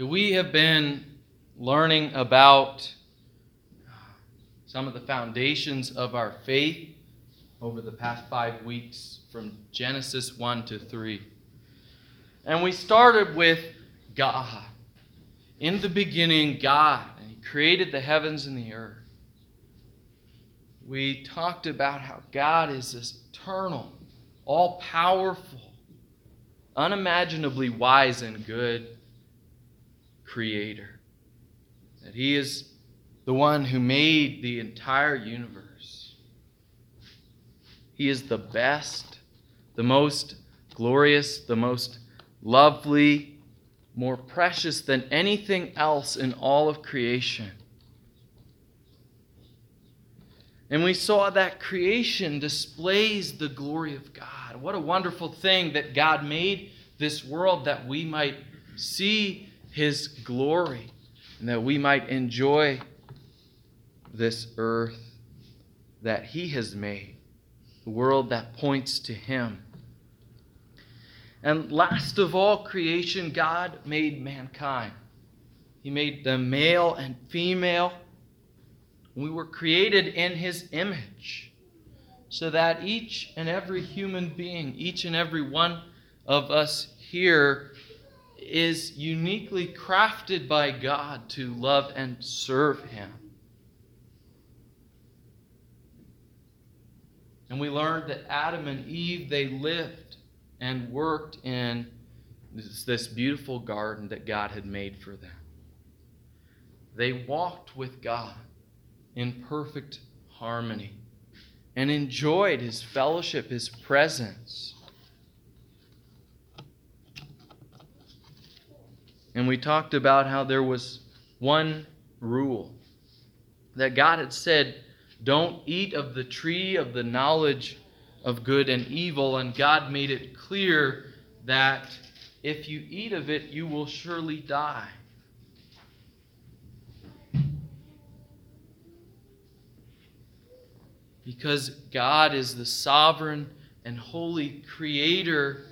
We have been learning about some of the foundations of our faith over the past five weeks from Genesis 1 to 3. And we started with God. In the beginning, God, and He created the heavens and the earth. We talked about how God is this eternal, all powerful, unimaginably wise and good creator. That He is the one who made the entire universe. He is the best, the most glorious, the most lovely, more precious than anything else in all of creation. And we saw that creation displays the glory of God. What a wonderful thing that God made this world that we might see his glory and that we might enjoy this earth that he has made, the world that points to him. And last of all creation, God made mankind. He made them male and female. We were created in His image so that each and every human being, each and every one of us here, is uniquely crafted by God to love and serve Him. And we learned that Adam and Eve, they lived and worked in this, this beautiful garden that God had made for them. They walked with God in perfect harmony and enjoyed his fellowship, his presence. And we talked about how there was one rule that God had said, Don't eat of the tree of the knowledge of good and evil. And God made it clear that if you eat of it, you will surely die. Because God is the sovereign and holy creator.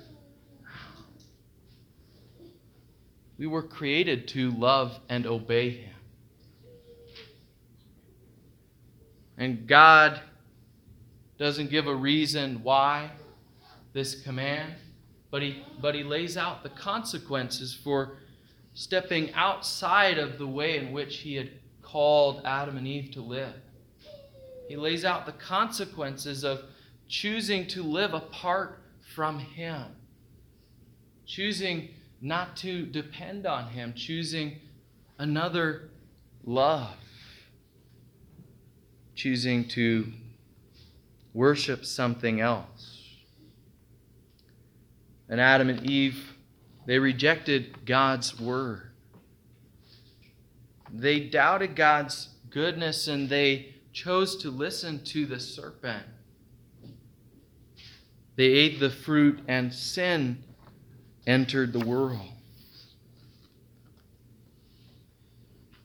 We were created to love and obey Him. And God doesn't give a reason why this command, but he, but he lays out the consequences for stepping outside of the way in which he had called Adam and Eve to live. He lays out the consequences of choosing to live apart from him, choosing not to depend on him, choosing another love, choosing to worship something else. And Adam and Eve, they rejected God's word. They doubted God's goodness and they chose to listen to the serpent. They ate the fruit and sin entered the world.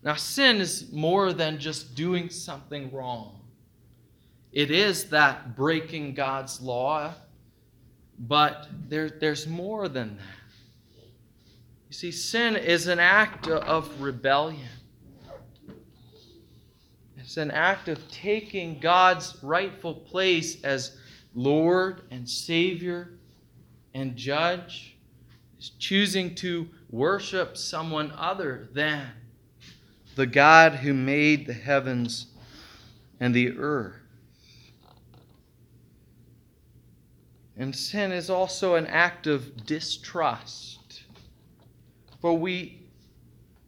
Now, sin is more than just doing something wrong. It is that breaking God's law, but there, there's more than that. You see, sin is an act of rebellion. It's an act of taking God's rightful place as Lord and Savior and Judge. Choosing to worship someone other than the God who made the heavens and the earth. And sin is also an act of distrust. For we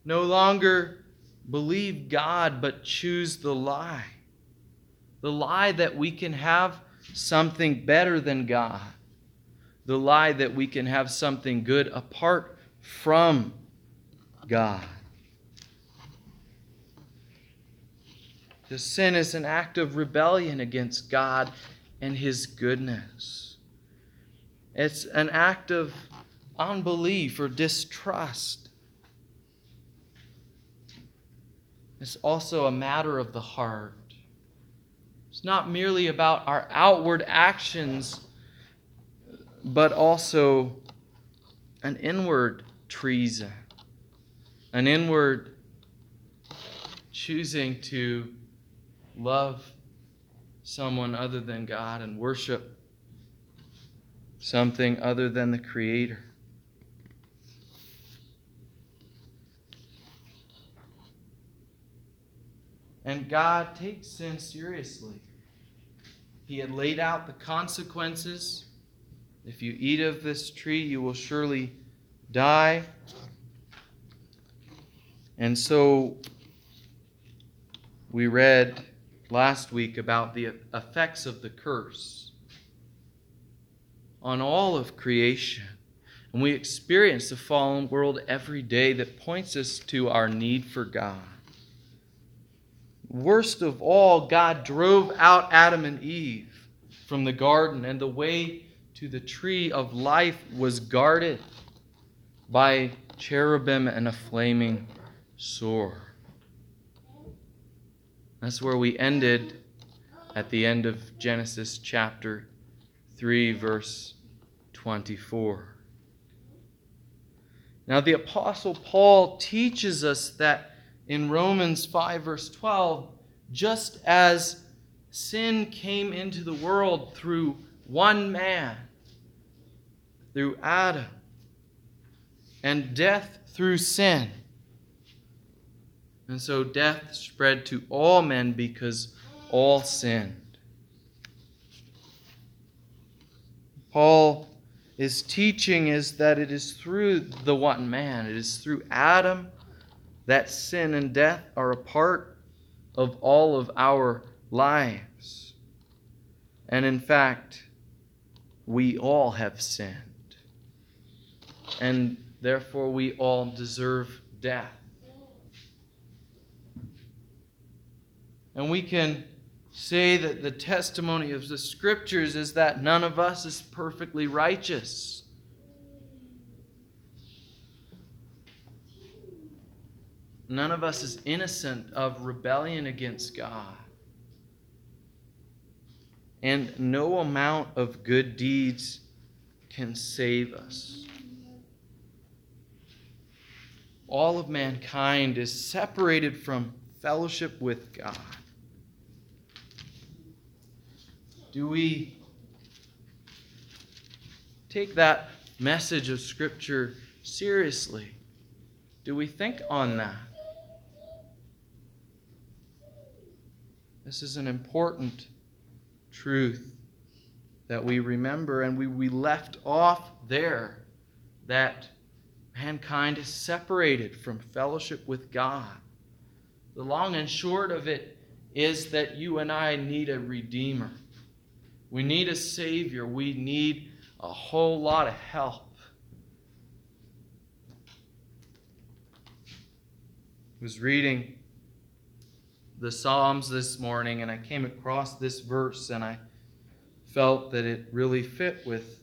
no longer believe God, but choose the lie. The lie that we can have something better than God. The lie that we can have something good apart from God. The sin is an act of rebellion against God and His goodness. It's an act of unbelief or distrust. It's also a matter of the heart. It's not merely about our outward actions, but also an inward treason, an inward choosing to love someone other than God and worship something other than the Creator. And God takes sin seriously. He had laid out the consequences. If you eat of this tree, you will surely die. And so we read last week about the effects of the curse on all of creation. And we experience the fallen world every day that points us to our need for God. Worst of all, God drove out Adam and Eve from the garden, and the way to the tree of life was guarded by cherubim and a flaming sword. That's where we ended at the end of Genesis chapter 3, verse 24. Now, the Apostle Paul teaches us that in Romans 5, verse 12, just as sin came into the world through one man, through Adam, and death through sin. And so death spread to all men because all sinned. Paul is teaching is that it is through the one man, it is through Adam that sin and death are a part of all of our lives. And in fact, we all have sinned. And therefore, we all deserve death. And we can say that the testimony of the Scriptures is that none of us is perfectly righteous. None of us is innocent of rebellion against God. And no amount of good deeds can save us. All of mankind is separated from fellowship with God. Do we take that message of Scripture seriously? Do we think on that? This is an important truth that we remember, and we, we left off there that mankind is separated from fellowship with God. The long and short of it is that you and I need a Redeemer. We need a Savior. We need a whole lot of help. I was reading the Psalms this morning and I came across this verse and I felt that it really fit with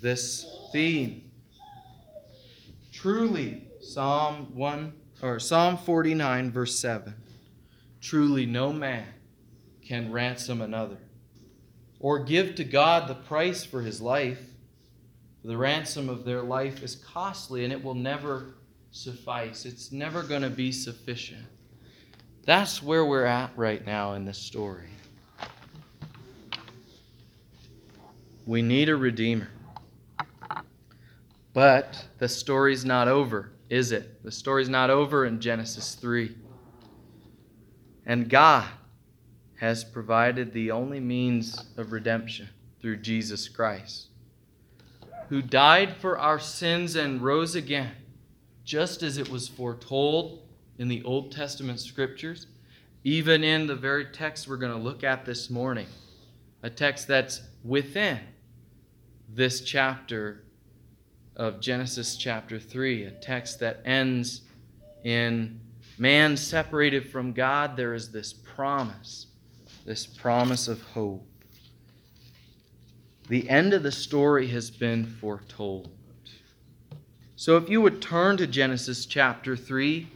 this theme. Truly, Psalm 1 or Psalm 49 verse 7. Truly no man can ransom another or give to God the price for his life. The ransom of their life is costly and it will never suffice. It's never going to be sufficient. That's where we're at right now in this story. We need a Redeemer. But the story's not over, is it? The story's not over in Genesis 3. And God has provided the only means of redemption through Jesus Christ, who died for our sins and rose again, just as it was foretold in the Old Testament scriptures, even in the very text we're going to look at this morning, a text that's within this chapter of Genesis chapter 3, a text that ends in man separated from God. There is this promise this promise of hope. The end of the story has been foretold. So if you would turn to Genesis chapter 3,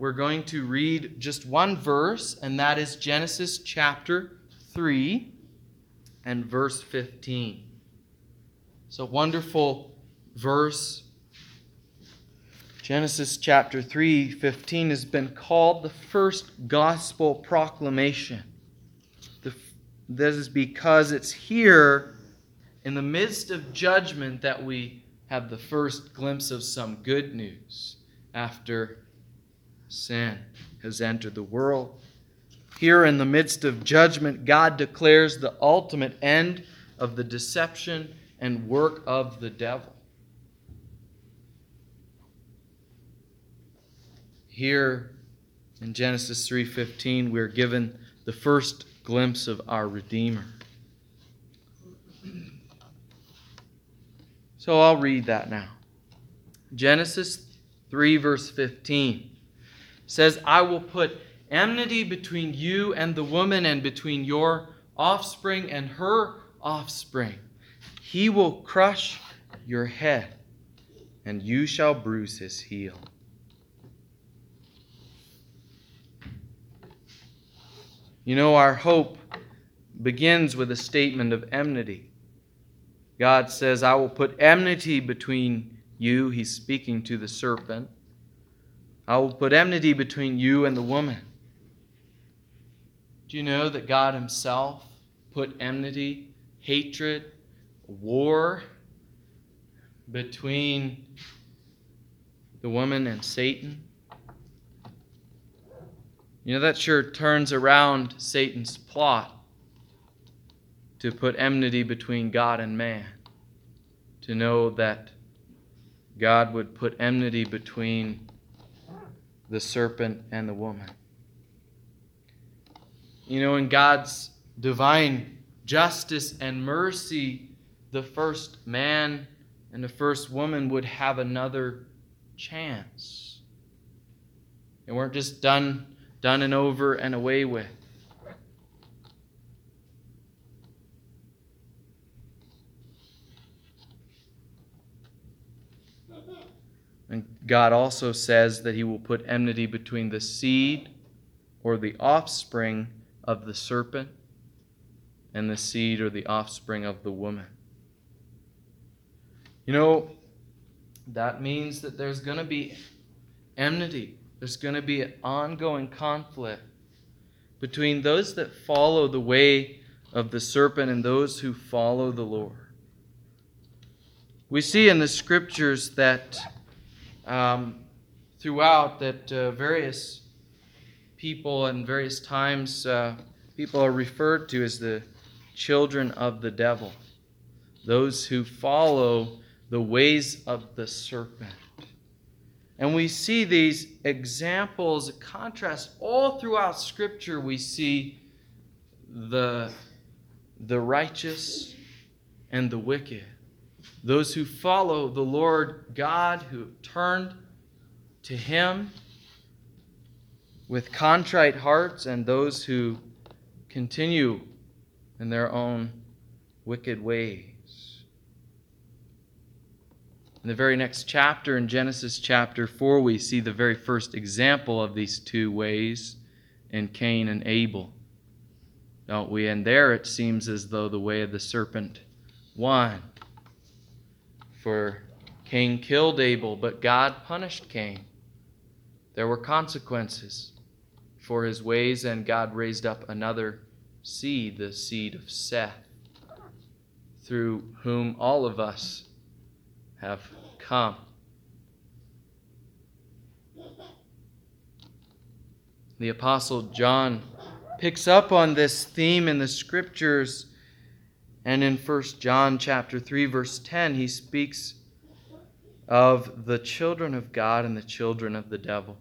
we're going to read just one verse, and that is Genesis chapter 3 and verse 15. It's a wonderful verse. Genesis chapter 3 15 has been called the first gospel proclamation. This is because it's here in the midst of judgment that we have the first glimpse of some good news after sin has entered the world. Here in the midst of judgment, God declares the ultimate end of the deception and work of the devil. Here in Genesis 3:15 we're given the first glimpse of our redeemer. So I'll read that now. Genesis 3 verse 15 says, "I will put enmity between you and the woman and between your offspring and her offspring. He will crush your head, and you shall bruise his heel." You know, our hope begins with a statement of enmity. God says, I will put enmity between you. He's speaking to the serpent. I will put enmity between you and the woman. Do you know that God Himself put enmity, hatred, war between the woman and Satan? You know, that sure turns around Satan's plot to put enmity between God and man. To know that God would put enmity between the serpent and the woman. You know, in God's divine justice and mercy, the first man and the first woman would have another chance. They weren't just done done and over and away with. And God also says that He will put enmity between the seed or the offspring of the serpent and the seed or the offspring of the woman. You know, that means that there's going to be enmity there's going to be an ongoing conflict between those that follow the way of the serpent and those who follow the Lord. We see in the scriptures that um, throughout that uh, various people and various times uh, people are referred to as the children of the devil, those who follow the ways of the serpent. And we see these examples, contrast all throughout Scripture. We see the, the righteous and the wicked. Those who follow the Lord God, who turned to Him with contrite hearts, and those who continue in their own wicked ways. In the very next chapter, in Genesis chapter 4, we see the very first example of these two ways in Cain and Abel. Don't we? And there it seems as though the way of the serpent won. For Cain killed Abel, but God punished Cain. There were consequences for his ways, and God raised up another seed, the seed of Seth, through whom all of us have come. The Apostle John picks up on this theme in the scriptures and in 1 John chapter 3 verse 10 he speaks of the children of God and the children of the devil.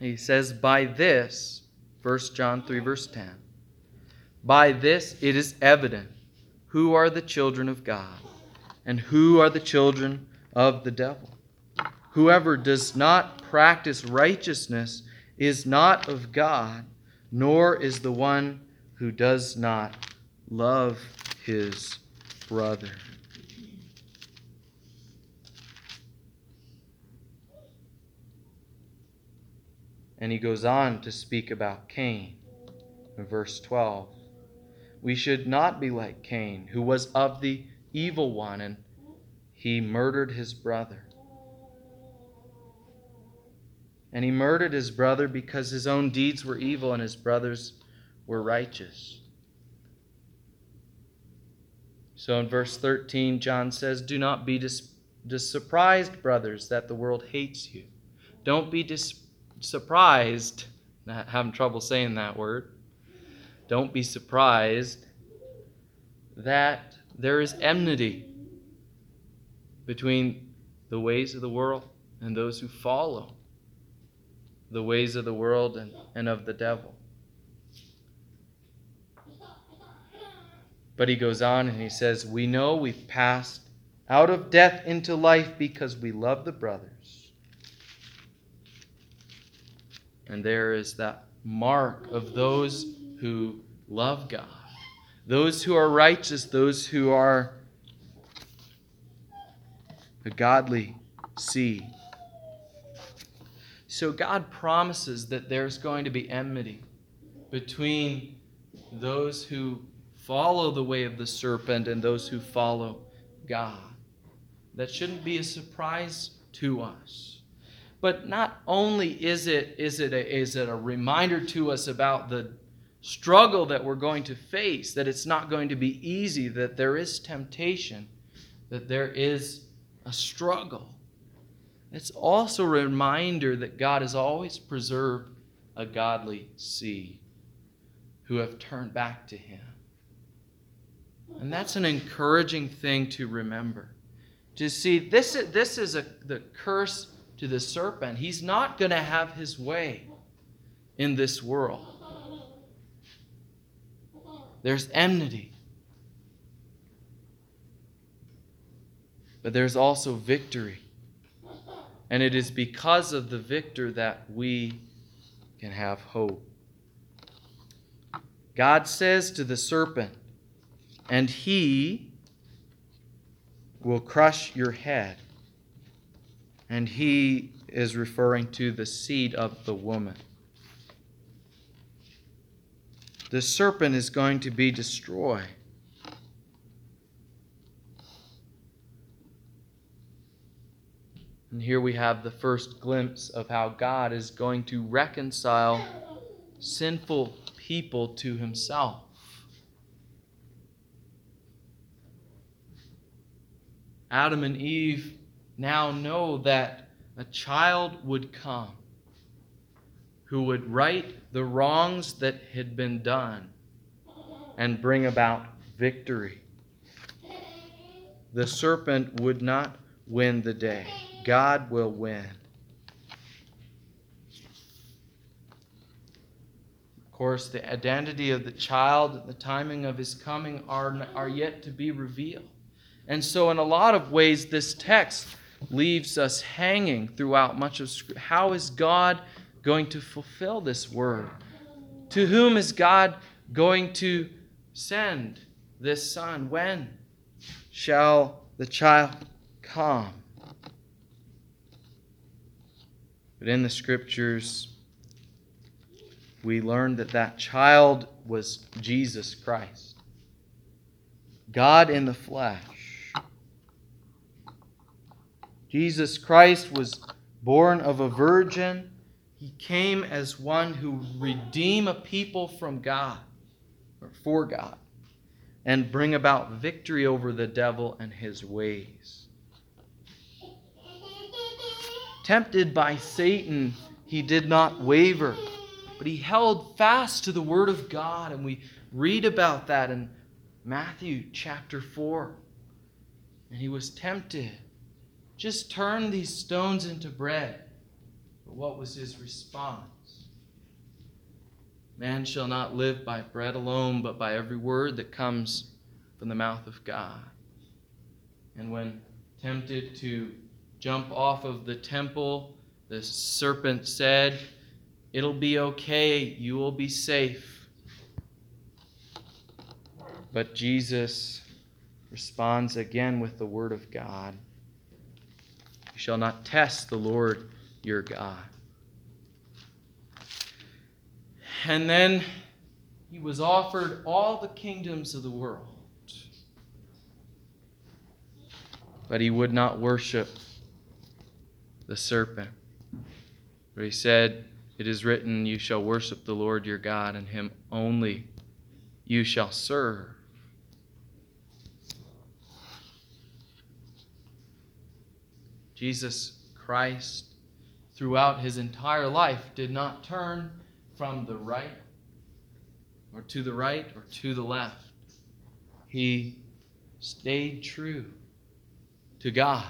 He says by this 1 John 3 verse 10 by this it is evident who are the children of God and who are the children of the devil. Whoever does not practice righteousness is not of God, nor is the one who does not love his brother. And he goes on to speak about Cain in verse 12. We should not be like Cain, who was of the evil one, and he murdered his brother. And he murdered his brother because his own deeds were evil and his brothers were righteous. So in verse 13, John says, Do not be dis- dis- surprised, brothers, that the world hates you. Don't be dis- surprised. Not having trouble saying that word. Don't be surprised that there is enmity between the ways of the world and those who follow the ways of the world and, and of the devil. But he goes on and he says, We know we've passed out of death into life because we love the brothers. And there is that mark of those who love God, those who are righteous, those who are the godly see. So God promises that there's going to be enmity between those who follow the way of the serpent and those who follow God. That shouldn't be a surprise to us. But not only is it, is it, a, is it a reminder to us about the struggle that we're going to face, that it's not going to be easy, that there is temptation, that there is a struggle. It's also a reminder that God has always preserved a godly seed who have turned back to Him. And that's an encouraging thing to remember. To see, this, this is a, the curse to the serpent. He's not going to have his way in this world. There's enmity. But there's also victory. And it is because of the victor that we can have hope. God says to the serpent, and he will crush your head. And he is referring to the seed of the woman. The serpent is going to be destroyed. And here we have the first glimpse of how God is going to reconcile sinful people to himself. Adam and Eve now know that a child would come who would right the wrongs that had been done and bring about victory. The serpent would not win the day, God will win. Of course, the identity of the child and the timing of his coming are, are yet to be revealed. And so, in a lot of ways, this text leaves us hanging throughout much of. How is God going to fulfill this word? To whom is God going to send this Son? When shall the child come? But in the Scriptures, we learn that that child was Jesus Christ, God in the flesh. Jesus Christ was born of a virgin. He came as one who redeem a people from God or for God and bring about victory over the devil and his ways. Tempted by Satan, he did not waver, but he held fast to the word of God and we read about that in Matthew chapter 4. And he was tempted just turn these stones into bread. But what was his response? Man shall not live by bread alone, but by every word that comes from the mouth of God. And when tempted to jump off of the temple, the serpent said, It'll be okay, you will be safe. But Jesus responds again with the word of God. You shall not test the Lord your God. And then he was offered all the kingdoms of the world. But he would not worship the serpent. But he said, It is written, You shall worship the Lord your God, and him only you shall serve. Jesus Christ, throughout his entire life, did not turn from the right or to the right or to the left. He stayed true to God.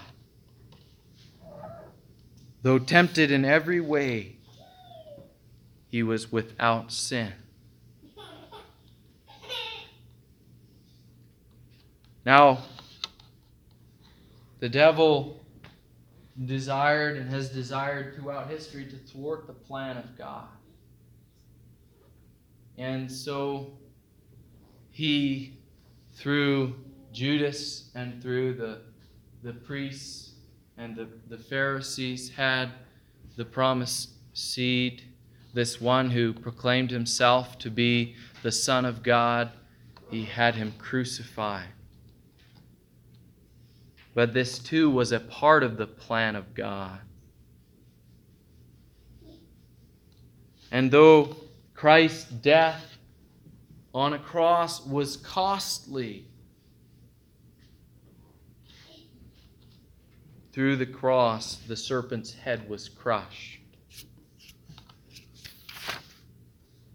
Though tempted in every way, he was without sin. Now, the devil desired and has desired throughout history to thwart the plan of God. And so he, through Judas and through the, the priests and the, the Pharisees, had the promised seed, this one who proclaimed himself to be the Son of God, he had him crucified. But this too was a part of the plan of God. And though Christ's death on a cross was costly, through the cross the serpent's head was crushed.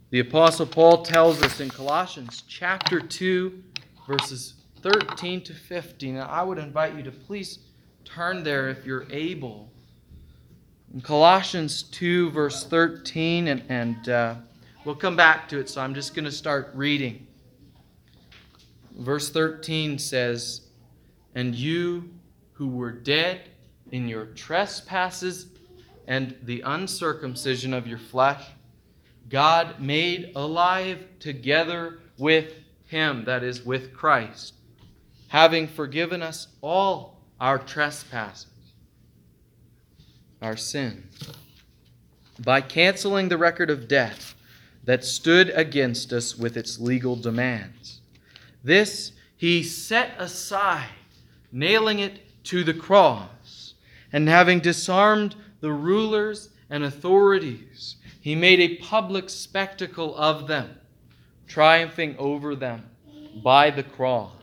The Apostle Paul tells us in Colossians chapter 2, verses 13 to 15. Now, I would invite you to please turn there if you're able. In Colossians 2, verse 13, and, and uh, we'll come back to it, so I'm just going to start reading. Verse 13 says, And you who were dead in your trespasses and the uncircumcision of your flesh, God made alive together with him, that is, with Christ having forgiven us all our trespasses, our sins, by canceling the record of debt that stood against us with its legal demands. This he set aside, nailing it to the cross, and having disarmed the rulers and authorities, he made a public spectacle of them, triumphing over them by the cross.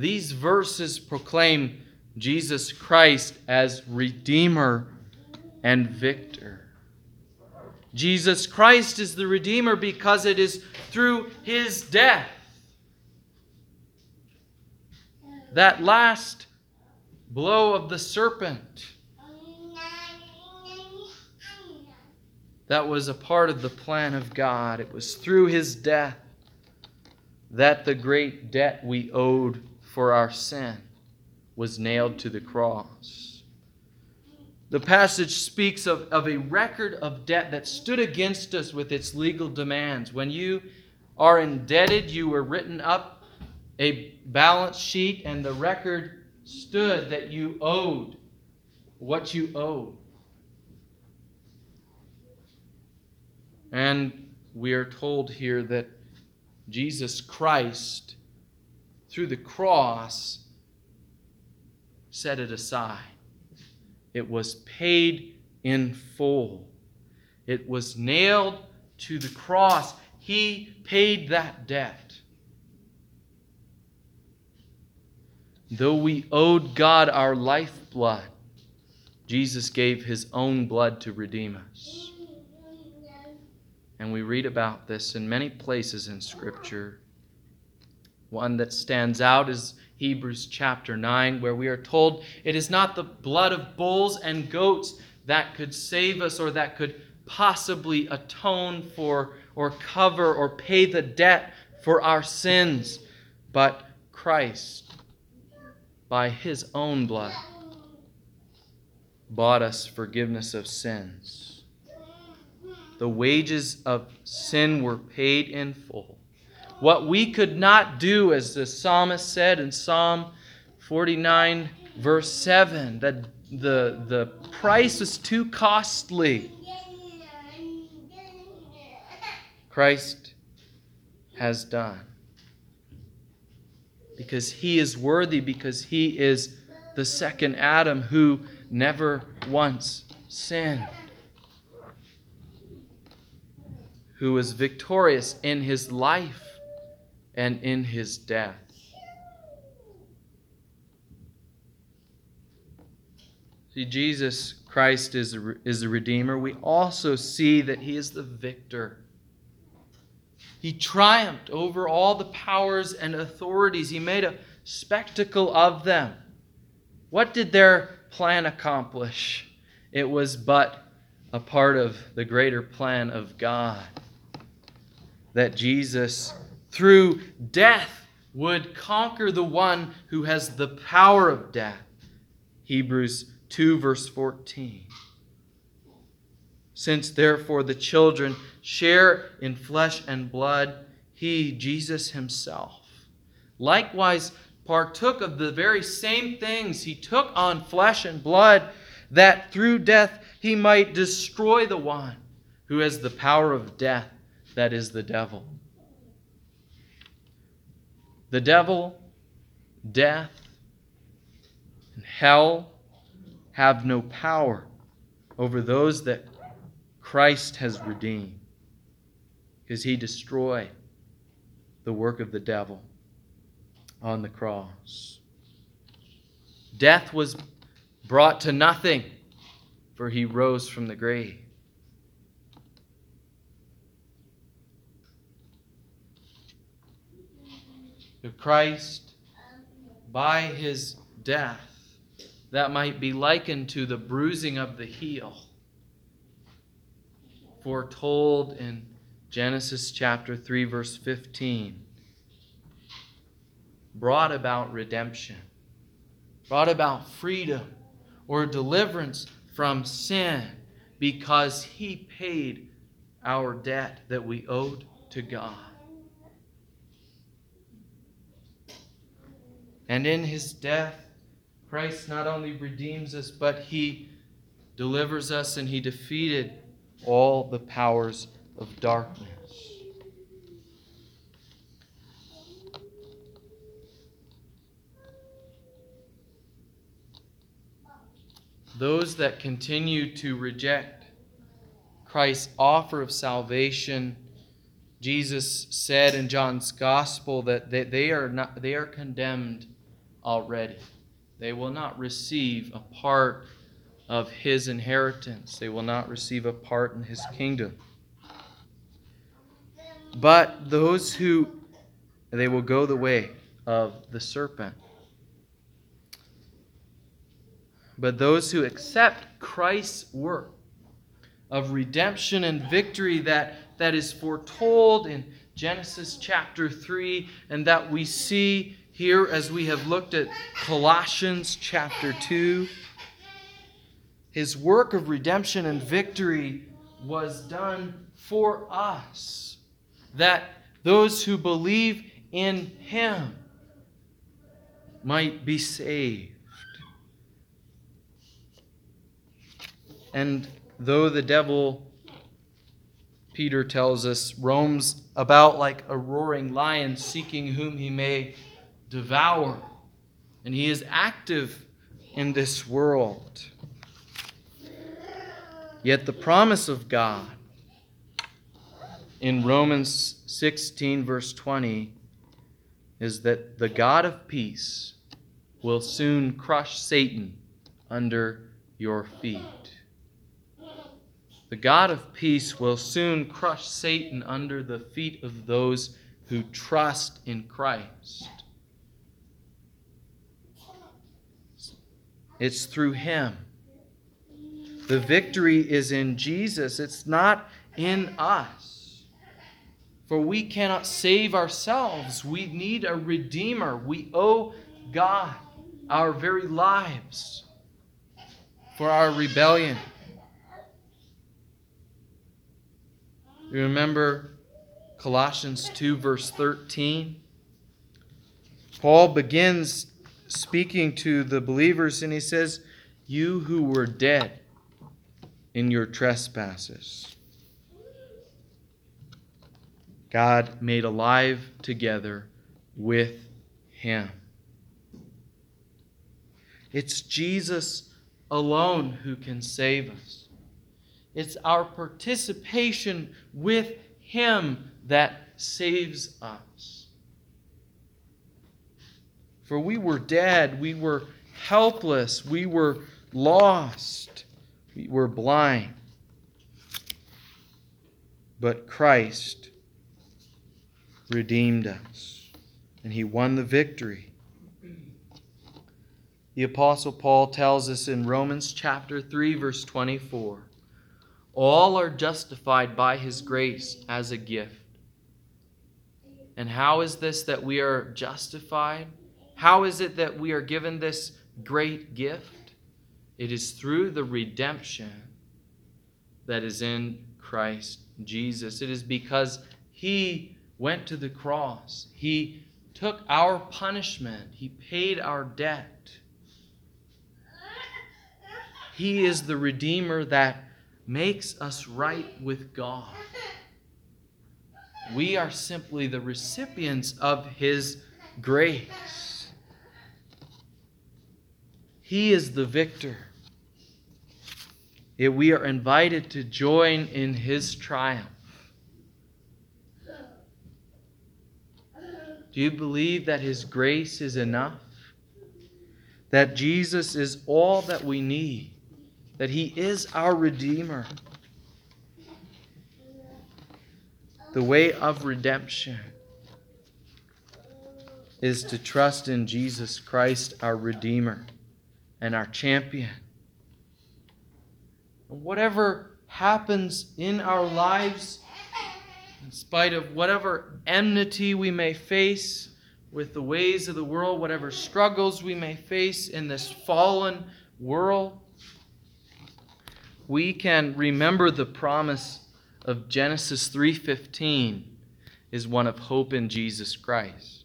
These verses proclaim Jesus Christ as Redeemer and Victor. Jesus Christ is the Redeemer because it is through his death. That last blow of the serpent that was a part of the plan of God. It was through his death that the great debt we owed for our sin was nailed to the cross. The passage speaks of, of a record of debt that stood against us with its legal demands. When you are indebted, you were written up a balance sheet, and the record stood that you owed what you owed. And we are told here that Jesus Christ through the cross, set it aside. It was paid in full. It was nailed to the cross. He paid that debt. Though we owed God our lifeblood, Jesus gave his own blood to redeem us. And we read about this in many places in Scripture. One that stands out is Hebrews chapter 9, where we are told it is not the blood of bulls and goats that could save us or that could possibly atone for or cover or pay the debt for our sins, but Christ, by his own blood, bought us forgiveness of sins. The wages of sin were paid in full what we could not do, as the psalmist said in Psalm 49, verse 7, that the, the price was too costly. Christ has done. Because he is worthy, because he is the second Adam who never once sinned, who was victorious in his life and in his death. See, Jesus Christ is is the Redeemer. We also see that He is the victor. He triumphed over all the powers and authorities, He made a spectacle of them. What did their plan accomplish? It was but a part of the greater plan of God that Jesus, through death, would conquer the one who has the power of death. Hebrews 2, verse 14. Since therefore the children share in flesh and blood, he, Jesus himself, likewise partook of the very same things. He took on flesh and blood, that through death he might destroy the one who has the power of death, that is the devil. The devil, death, and hell have no power over those that Christ has redeemed because he destroyed the work of the devil on the cross. Death was brought to nothing, for he rose from the grave. The Christ, by his death, that might be likened to the bruising of the heel, foretold in Genesis chapter 3, verse 15, brought about redemption, brought about freedom or deliverance from sin because he paid our debt that we owed to God. And in his death, Christ not only redeems us, but he delivers us and he defeated all the powers of darkness. Those that continue to reject Christ's offer of salvation, Jesus said in John's gospel that they are, not, they are condemned already. They will not receive a part of his inheritance, they will not receive a part in his kingdom. But those who, they will go the way of the serpent. But those who accept Christ's work of redemption and victory that, that is foretold in Genesis chapter 3 and that we see here as we have looked at Colossians chapter 2. His work of redemption and victory was done for us, that those who believe in him might be saved. And though the devil, Peter tells us, roams about like a roaring lion seeking whom he may devour. And he is active in this world. Yet the promise of God in Romans 16, verse 20, is that the God of peace will soon crush Satan under your feet. The God of peace will soon crush Satan under the feet of those who trust in Christ. It's through Him. The victory is in Jesus, it's not in us. For we cannot save ourselves. We need a Redeemer. We owe God our very lives for our rebellion. You remember Colossians 2, verse 13? Paul begins speaking to the believers, and he says, You who were dead in your trespasses, God made alive together with him. It's Jesus alone who can save us. It's our participation with Him that saves us. For we were dead, we were helpless, we were lost, we were blind. But Christ redeemed us, and He won the victory. The Apostle Paul tells us in Romans chapter 3, verse 24 all are justified by His grace as a gift. And how is this that we are justified? How is it that we are given this great gift? It is through the redemption that is in Christ Jesus. It is because He went to the cross, He took our punishment, He paid our debt. He is the Redeemer that makes us right with God. We are simply the recipients of His grace. He is the victor. Yet we are invited to join in His triumph. Do you believe that His grace is enough? That Jesus is all that we need? That He is our Redeemer? The way of redemption is to trust in Jesus Christ, our Redeemer and our champion. Whatever happens in our lives, in spite of whatever enmity we may face with the ways of the world, whatever struggles we may face in this fallen world, we can remember the promise of Genesis 3:15 is one of hope in Jesus Christ.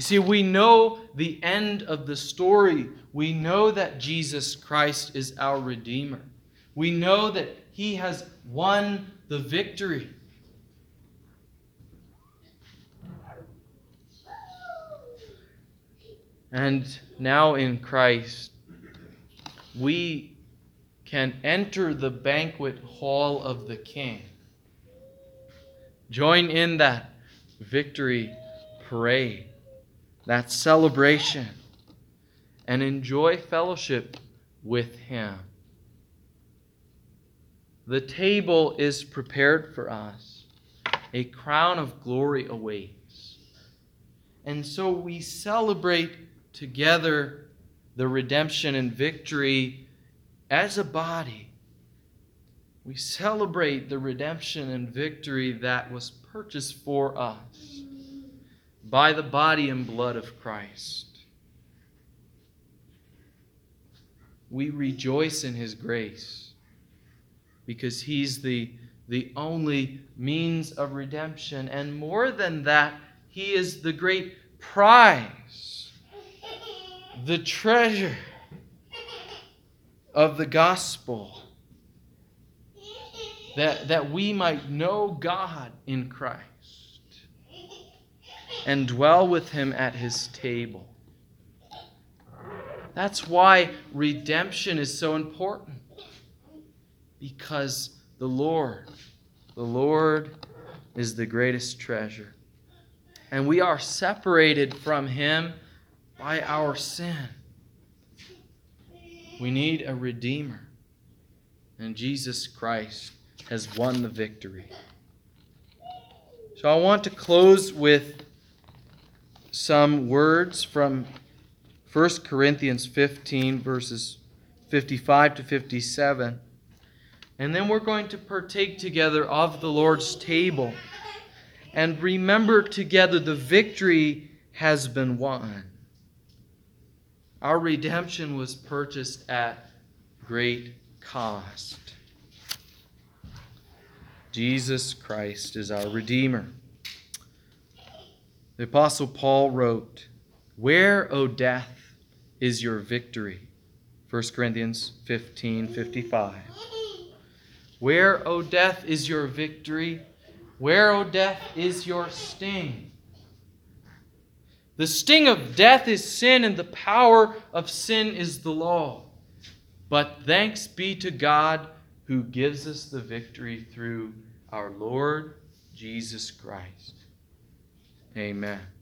You see, we know the end of the story. We know that Jesus Christ is our Redeemer. We know that He has won the victory. And now in Christ, we can enter the banquet hall of the King. Join in that victory parade, that celebration, and enjoy fellowship with Him. The table is prepared for us, a crown of glory awaits. And so we celebrate together the redemption and victory as a body, we celebrate the redemption and victory that was purchased for us by the body and blood of Christ. We rejoice in his grace because he's the, the only means of redemption. And more than that, he is the great prize, the treasure of the gospel that, that we might know God in Christ and dwell with Him at His table. That's why redemption is so important. Because the Lord, the Lord is the greatest treasure. And we are separated from Him by our sin. We need a Redeemer. And Jesus Christ has won the victory. So I want to close with some words from 1 Corinthians 15, verses 55 to 57. And then we're going to partake together of the Lord's table and remember together the victory has been won. Our redemption was purchased at great cost. Jesus Christ is our Redeemer. The Apostle Paul wrote, Where, O death, is your victory? 1 Corinthians 15 55. Where, O death, is your victory? Where, O death, is your sting? The sting of death is sin, and the power of sin is the law. But thanks be to God who gives us the victory through our Lord Jesus Christ. Amen.